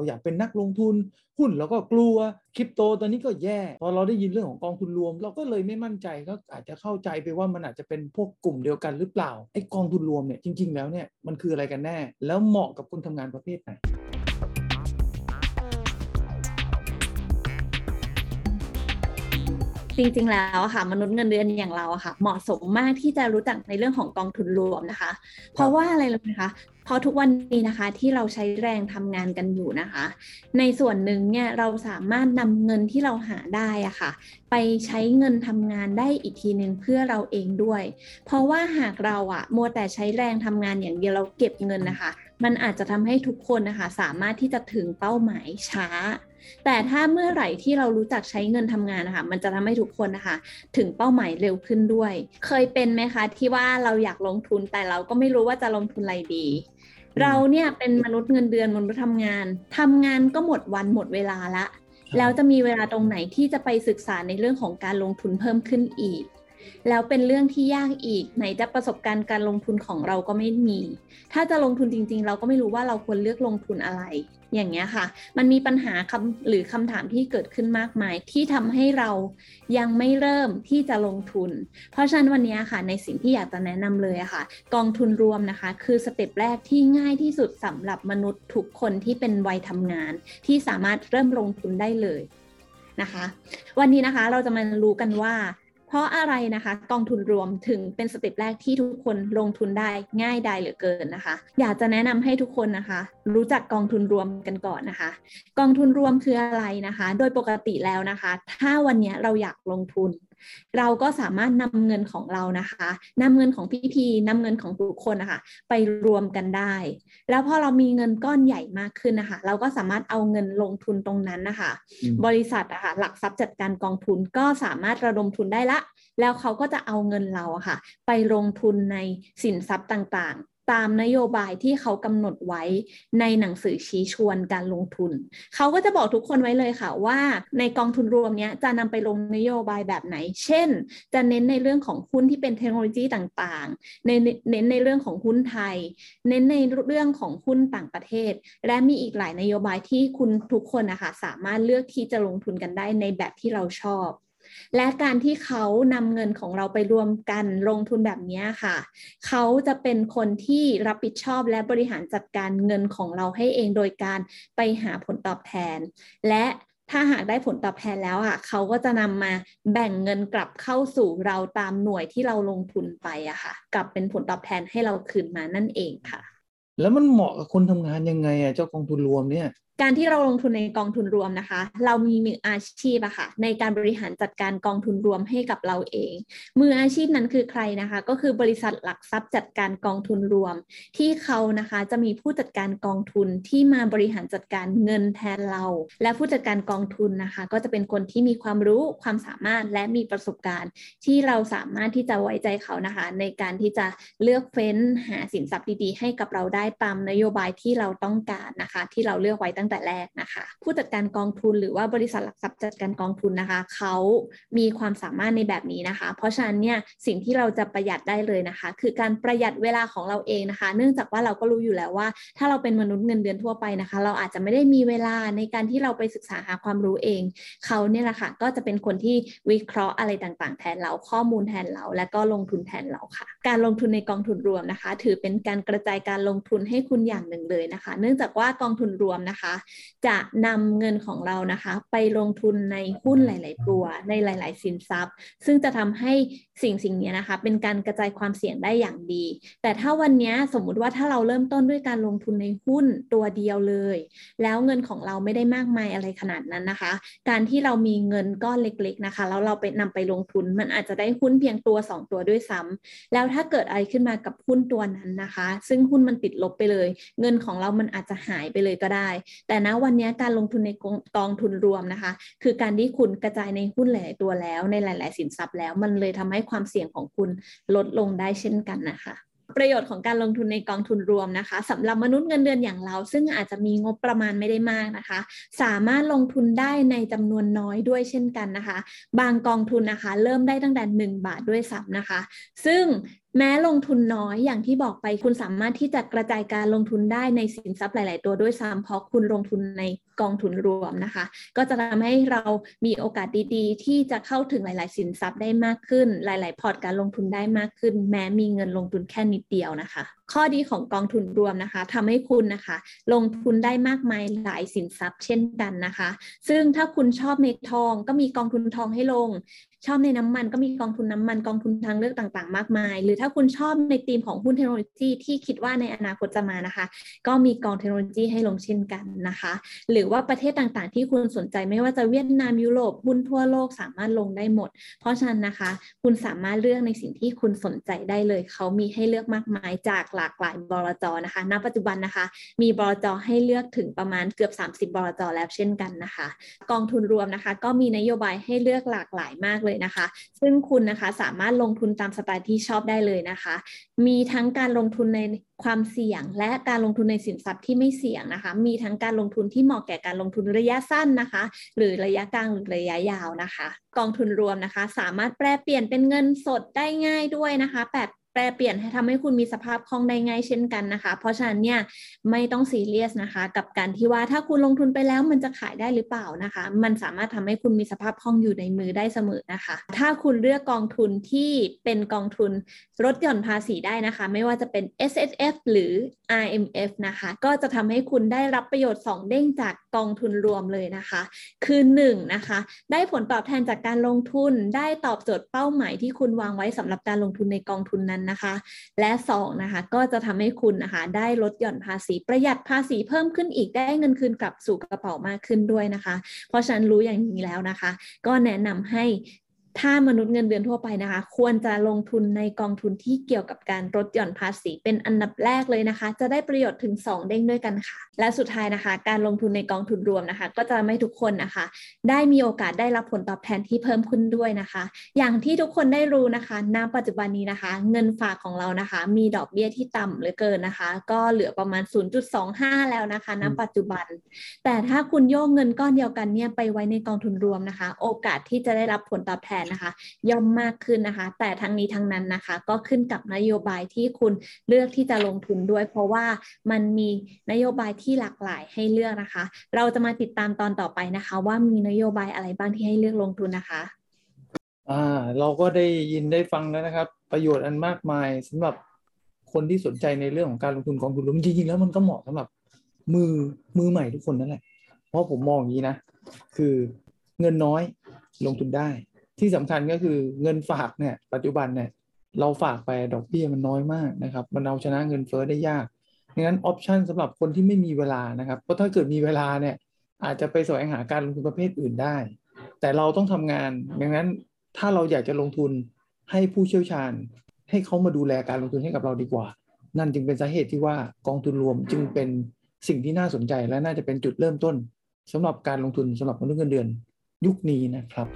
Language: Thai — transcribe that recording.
เราอยากเป็นนักลงทุน หุ้นเราก็กลัวคริปโตตอนนี้ก็แย่ พอเราได้ยินเรื่องของกองทุนรวม เราก็เลยไม่มั่นใจก็อาจจะเข้าใจไปว่ามันอาจจะเป็นพวกกลุ่มเดียวกันหรือเปล่าไอ้กองทุนรวมเนี่ยจริง ๆ แล้วเนี่ยมันคืออะไรกันแน่ แล้วเหมาะกับคนทำงานประเภทไหน จริงๆ แล้วอะค่ะ มนุษย์เงินเดือนอย่างเราอะค่ะ เหมาะสมมากที่จะรู้จักในเรื่องของกองทุนรวมนะคะ เพราะว่าอะไรรู้ไหมคะเพราะทุกวันนี้นะคะที่เราใช้แรงทำงานกันอยู่นะคะ ในส่วนหนึ่งเนี่ยเราสามารถนำเงินที่เราหาได้อะค่ะ ไปใช้เงินทำงานได้อีกทีหนึ่งเพื่อเราเองด้วย เพราะว่าหากเราอะมัวแต่ใช้แรงทำงานอย่างเดียวเราเก็บเงินนะคะ มันอาจจะทำให้ทุกคนนะคะ สามารถที่จะถึงเป้าหมายช้า แต่ถ้าเมื่อไหร่ที่เรารู้จักใช้เงินทำงานนะคะมันจะทำให้ทุกคนนะคะ ถึงเป้าหมายเร็วขึ้นด้วย เคยเป็นไหมคะ ที่ว่าเราอยากลงทุนแต่เราก็ไม่รู้ว่าจะลงทุนอะไรดี เราเนี่ยเป็นมนุษย์เงินเดือนมนุษย์ทำงานทำงานก็หมดวันหมดเวลาละแล้วจะมีเวลาตรงไหนที่จะไปศึกษาในเรื่องของการลงทุนเพิ่มขึ้นอีก แล้วเป็นเรื่องที่ยากอีก ไหนจะประสบการณ์การลงทุนของเราก็ไม่มี ถ้าจะลงทุนจริง ๆ เราก็ไม่รู้ว่าเราควรเลือกลงทุนอะไร อย่างเงี้ยค่ะ มันมีปัญหาคำหรือคำถามที่เกิดขึ้นมากมาย ที่ทำให้เรายังไม่เริ่มที่จะลงทุน เพราะฉะนั้นวันนี้ค่ะ ในสิ่งที่อยากจะแนะนำเลยอะค่ะ กองทุนรวมนะคะ คือ step แรกที่ง่ายที่สุดสำหรับมนุษย์ทุกคนที่เป็นวัยทำงาน ที่สามารถเริ่มลงทุนได้เลยนะคะ วันนี้นะคะเราจะมารู้กันว่า เพราะอะไรนะคะกองทุนรวมถึงเป็น step แรกที่ทุกคนลงทุนได้ง่ายได้เหลือเกินนะคะ อยากจะแนะนำให้ทุกคนนะคะ รู้จักกองทุนรวมกันก่อนนะคะ กองทุนรวมคืออะไรนะคะ โดยปกติแล้วนะคะ ถ้าวันนี้เราอยากลงทุน เราก็สามารถนำเงินของเรานะคะนำเงินของพี่พีนำเงินของทุกคนนะคะ ไปรวมกันได้ แล้วพอเรามีเงินก้อนใหญ่มากขึ้นนะคะ เราก็สามารถเอาเงินลงทุนตรงนั้นนะคะอืมบริษัทอะค่ะหลักทรัพย์จัดการกองทุนก็สามารถระดมทุนได้ละ แล้วเขาก็จะเอาเงินเราอะค่ะ ไปลงทุนในสินทรัพย์ต่างๆตามนโยบายที่เขากำหนดไว้ในหนังสือชี้ชวนการลงทุน เขาก็จะบอกทุกคนไว้เลยค่ะว่า ในกองทุนรวมนี้จะนำไปลงนโยบายแบบไหน เช่น จะเน้นในเรื่องของหุ้นที่เป็นเทคโนโลยีต่างๆในเน้นในเรื่องของหุ้นไทย เน้นในเรื่องของหุ้นต่างประเทศ และมีอีกหลายนโยบายที่คุณทุกคนนะคะสามารถเลือกที่จะลงทุนกันได้ในแบบที่เราชอบ และการที่เขานำเงินของเราไปรวมกันลงทุนแบบนี้ค่ะ เขาจะเป็นคนที่รับผิดชอบและบริหารจัดการเงินของเราให้เองโดยการไปหาผลตอบแทน และถ้าหากได้ผลตอบแทนแล้วอะเขาก็จะนำมาแบ่งเงินกลับเข้าสู่เราตามหน่วยที่เราลงทุนไปอะค่ะ กลับเป็นผลตอบแทนให้เราคืนมานั่นเองค่ะ แล้วมันเหมาะกับคนทำงานยังไงอะเจ้ากองทุนรวมเนี่ย การที่เราลงทุนในกองทุนรวมนะคะ เรามีมืออาชีพอะค่ะในการบริหารจัดการกองทุนรวมให้กับเราเอง มืออาชีพนั้นคือใครนะคะ ก็คือบริษัทหลักทรัพย์จัดการกองทุนรวม ที่เขานะคะจะมีผู้จัดการกองทุนที่มาบริหารจัดการเงินแทนเรา และผู้จัดการกองทุนนะคะ ก็จะเป็นคนที่มีความรู้ความสามารถและมีประสบการณ์ ที่เราสามารถที่จะไว้ใจเขานะคะ ในการที่จะเลือกเฟ้นหาสินทรัพย์ดีๆ ให้กับเราได้ตามนโยบายที่เราต้องการนะคะ ที่เราเลือกไว้ตั้งแต่แรกนะคะ ผู้จัดการกองทุนหรือว่าบริษัทหลักทรัพย์จัดการกองทุนนะคะเขามีความสามารถในแบบนี้นะคะ เพราะฉะนั้นเนี่ยสิ่งที่เราจะประหยัดได้เลยนะคะ คือการประหยัดเวลาของเราเองนะคะ เนื่องจากว่าเราก็รู้อยู่แล้วว่า ถ้าเราเป็นมนุษย์เงินเดือนทั่วไปนะคะ เราอาจจะไม่ได้มีเวลาในการที่เราไปศึกษาหาความรู้เองเขาเนี่ยแหละค่ะก็จะเป็นคนที่วิเคราะห์อะไรต่างๆ แทนเราข้อมูลแทนเรา และก็ลงทุนแทนเราค่ะ การลงทุนในกองทุนรวมนะคะ ถือเป็นการกระจายการลงทุนให้คุณอย่างหนึ่งเลยนะคะ เนื่องจากว่ากองทุนรวมนะคะจะนำเงินของเรานะคะ ไปลงทุนในหุ้นหลาย ๆ ตัวในหลาย ๆ สินทรัพย์ ซึ่งจะทำให้สิ่งสิ่งนี้นะคะ เป็นการกระจายความเสี่ยงได้อย่างดี แต่ถ้าวันนี้สมมุติว่าถ้าเราเริ่มต้นด้วยการลงทุนในหุ้นตัวเดียวเลย แล้วเงินของเราไม่ได้มากมายอะไรขนาดนั้นนะคะ การที่เรามีเงินก้อนเล็ก ๆ นะคะแล้วเราไปนำไปลงทุน มันอาจจะได้หุ้นเพียงตัว 2 ตัวด้วยซ้ำแล้วถ้าเกิดอะไรขึ้นมากับหุ้นตัวนั้นนะคะ ซึ่งหุ้นมันติดลบไปเลย เงินของเรามันอาจจะหายไปเลยก็ได้แต่ณวันนี้การลงทุนในกองกองทุนรวมนะคะ คือการที่คุณกระจายในหุ้นหลายตัวแล้วในหลาย ๆ สินทรัพย์แล้ว มันเลยทำให้ความเสี่ยงของคุณลดลงได้เช่นกันนะคะประโยชน์ของการลงทุนในกองทุนรวมนะคะสำหรับมนุษย์เงินเดือนอย่างเรา ซึ่งอาจจะมีงบประมาณไม่ได้มากนะคะ สามารถลงทุนได้ในจำนวนน้อยด้วยเช่นกันนะคะ บางกองทุนนะคะ เริ่มได้ตั้งแต่ 1 บาทด้วยซ้ำนะคะ ซึ่ง แม้ลงทุนน้อยอย่างที่บอกไปคุณสามารถที่จะกระจายการลงทุนได้ในสินทรัพย์หลาย ๆ ตัวด้วยซ้ำเพราะคุณลงทุนใน กองทุนรวมนะคะ ก็จะทำให้เรามีโอกาสดีๆ ที่จะเข้าถึงหลาย ๆ สินทรัพย์ได้มากขึ้น หลาย ๆ พอร์ตการลงทุนได้มากขึ้น แม้มีเงินลงทุนแค่นิดเดียวนะคะ ข้อดีของกองทุนรวมนะคะทำให้คุณนะคะ ลงทุนได้มากมายหลายสินทรัพย์เช่นกันนะคะ ซึ่งถ้าคุณชอบในทองก็มีกองทุนทองให้ลงชอบในน้ำมันก็มีกองทุนน้ำมันกองทุนทางเลือกต่างๆ มากมาย หรือถ้าคุณชอบในธีมของหุ้นเทคโนโลยีที่คิดว่าในอนาคตจะมานะคะ ก็มีกองเทคโนโลยีให้ลงเช่นกันนะคะ หรือว่าประเทศต่างๆ ที่คุณสนใจไม่ว่าจะเวียดนามยุโรปหุ้นทั่วโลกสามารถลงได้หมด เพราะฉะนั้นนะคะ คุณสามารถเลือกในสิ่งที่คุณสนใจได้เลย เขามีให้เลือกมากมายจากหลากหลายบลจนะคะ ณ ปัจจุบันนะคะ มีบลจให้เลือกถึงประมาณเกือบ 30บลจแล้วเช่นกันนะคะ กองทุนรวมนะคะ ก็มีนโยบายให้เลือกหลากหลายมากเลยนะคะ ซึ่งคุณนะคะสามารถลงทุนตามสไตล์ที่ชอบได้เลยนะคะ มีทั้งการลงทุนใน ความเสี่ยงและการลงทุนในสินทรัพย์ที่ไม่เสี่ยงนะคะ มีทั้งการลงทุนที่เหมาะแก่การลงทุนระยะสั้นนะคะ หรือระยะกลางหรือระยะยาวนะคะ กองทุนรวมนะคะ สามารถแปลเปลี่ยนเป็นเงินสดได้ง่ายด้วยนะคะ แปลเปลี่ยนให้ทำให้คุณมีสภาพคล่องได้ง่ายเช่นกันนะคะ เพราะฉะนั้นเนี่ยไม่ต้องซีเรียสนะคะ กับการที่ว่าถ้าคุณลงทุนไปแล้วมันจะขายได้หรือเปล่านะคะ มันสามารถทำให้คุณมีสภาพคล่องอยู่ในมือได้เสมอนะคะ ถ้าคุณเลือกกองทุนที่เป็นกองทุนลดหย่อนภาษีได้นะคะ ไม่ว่าจะเป็น S S F หรือ R M F นะคะ ก็จะทำให้คุณได้รับประโยชน์ 2 เด้งจากกองทุนรวมเลยนะคะ คือ1นะคะ ได้ผลตอบแทนจากการลงทุนได้ตอบโจทย์เป้าหมายที่คุณวางไว้สำหรับการลงทุนในกองทุนนั้นนะคะ และ2นะคะก็จะทำให้คุณนะคะได้ลดหย่อนภาษีประหยัดภาษีเพิ่มขึ้นอีกได้เงินคืนกลับสู่กระเป๋ามากขึ้นด้วยนะคะ เพราะฉะนั้นรู้อย่างนี้แล้วนะคะ ก็แนะนำให้ ถ้ามนุษย์เงินเดือนทั่วไปนะคะ ควรจะลงทุนในกองทุนที่เกี่ยวกับการลดหย่อนภาษีเป็นอันดับแรกเลยนะคะ จะได้ประโยชน์ถึง 2 เด้งด้วยกันค่ะ และสุดท้ายนะคะ การลงทุนในกองทุนรวมนะคะ ก็จะไม่ทุกคนนะคะ ได้มีโอกาสได้รับผลตอบแทนที่เพิ่มขึ้นด้วยนะคะ อย่างที่ทุกคนได้รู้นะคะณปัจจุบันนี้นะคะ เงินฝากของเรานะคะ มีดอกเบี้ยที่ต่ำเหลือเกินนะคะ ก็เหลือประมาณ 0.25 แล้วนะคะณปัจจุบัน แต่ถ้าคุณโยกเงินก้อนเดียวกันเนี่ยไปไว้ในกองทุนรวมนะคะ โอกาสที่จะได้รับผลตอบแทนนะคะ ย่อมมากขึ้นนะคะ แต่ทั้งนี้ทั้งนั้นนะคะ ก็ขึ้นกับนโยบายที่คุณเลือกที่จะลงทุนด้วย เพราะว่ามันมีนโยบายที่หลากหลายให้เลือกนะคะ เราจะมาติดตามตอนต่อไปนะคะ ว่ามีนโยบายอะไรบ้างที่ให้เลือกลงทุนนะคะอ่าเราก็ได้ยินได้ฟังแล้วนะครับ ประโยชน์อันมากมายสำหรับคนที่สนใจในเรื่องของการลงทุนกองทุนรวมจริงๆแล้วมันก็เหมาะสำหรับมือมือใหม่ทุกคนนั่นแหละ เพราะผมมองอย่างนี้นะ คือเงินน้อยลงทุนได้ ที่สำคัญก็คือเงินฝากเนี่ยปัจจุบันเนี่ยเราฝากไปดอกเบี้ยมันน้อยมากนะครับ มันเอาชนะเงินเฟ้อได้ยากดังนั้นออปชันสำหรับคนที่ไม่มีเวลานะครับเพราะถ้าเกิดมีเวลาเนี่ยอาจจะไปแสวงหาการลงทุนประเภทอื่นได้ แต่เราต้องทำงาน ดังนั้นถ้าเราอยากจะลงทุนให้ผู้เชี่ยวชาญ ให้เขามาดูแลการลงทุนให้กับเราดีกว่า นั่นจึงเป็นสาเหตุที่ว่ากองทุนรวมจึงเป็นสิ่งที่น่าสนใจและน่าจะเป็นจุดเริ่มต้นสำหรับการลงทุนสำหรับมนุษย์เงินเดือน ยุคนี้นะครับ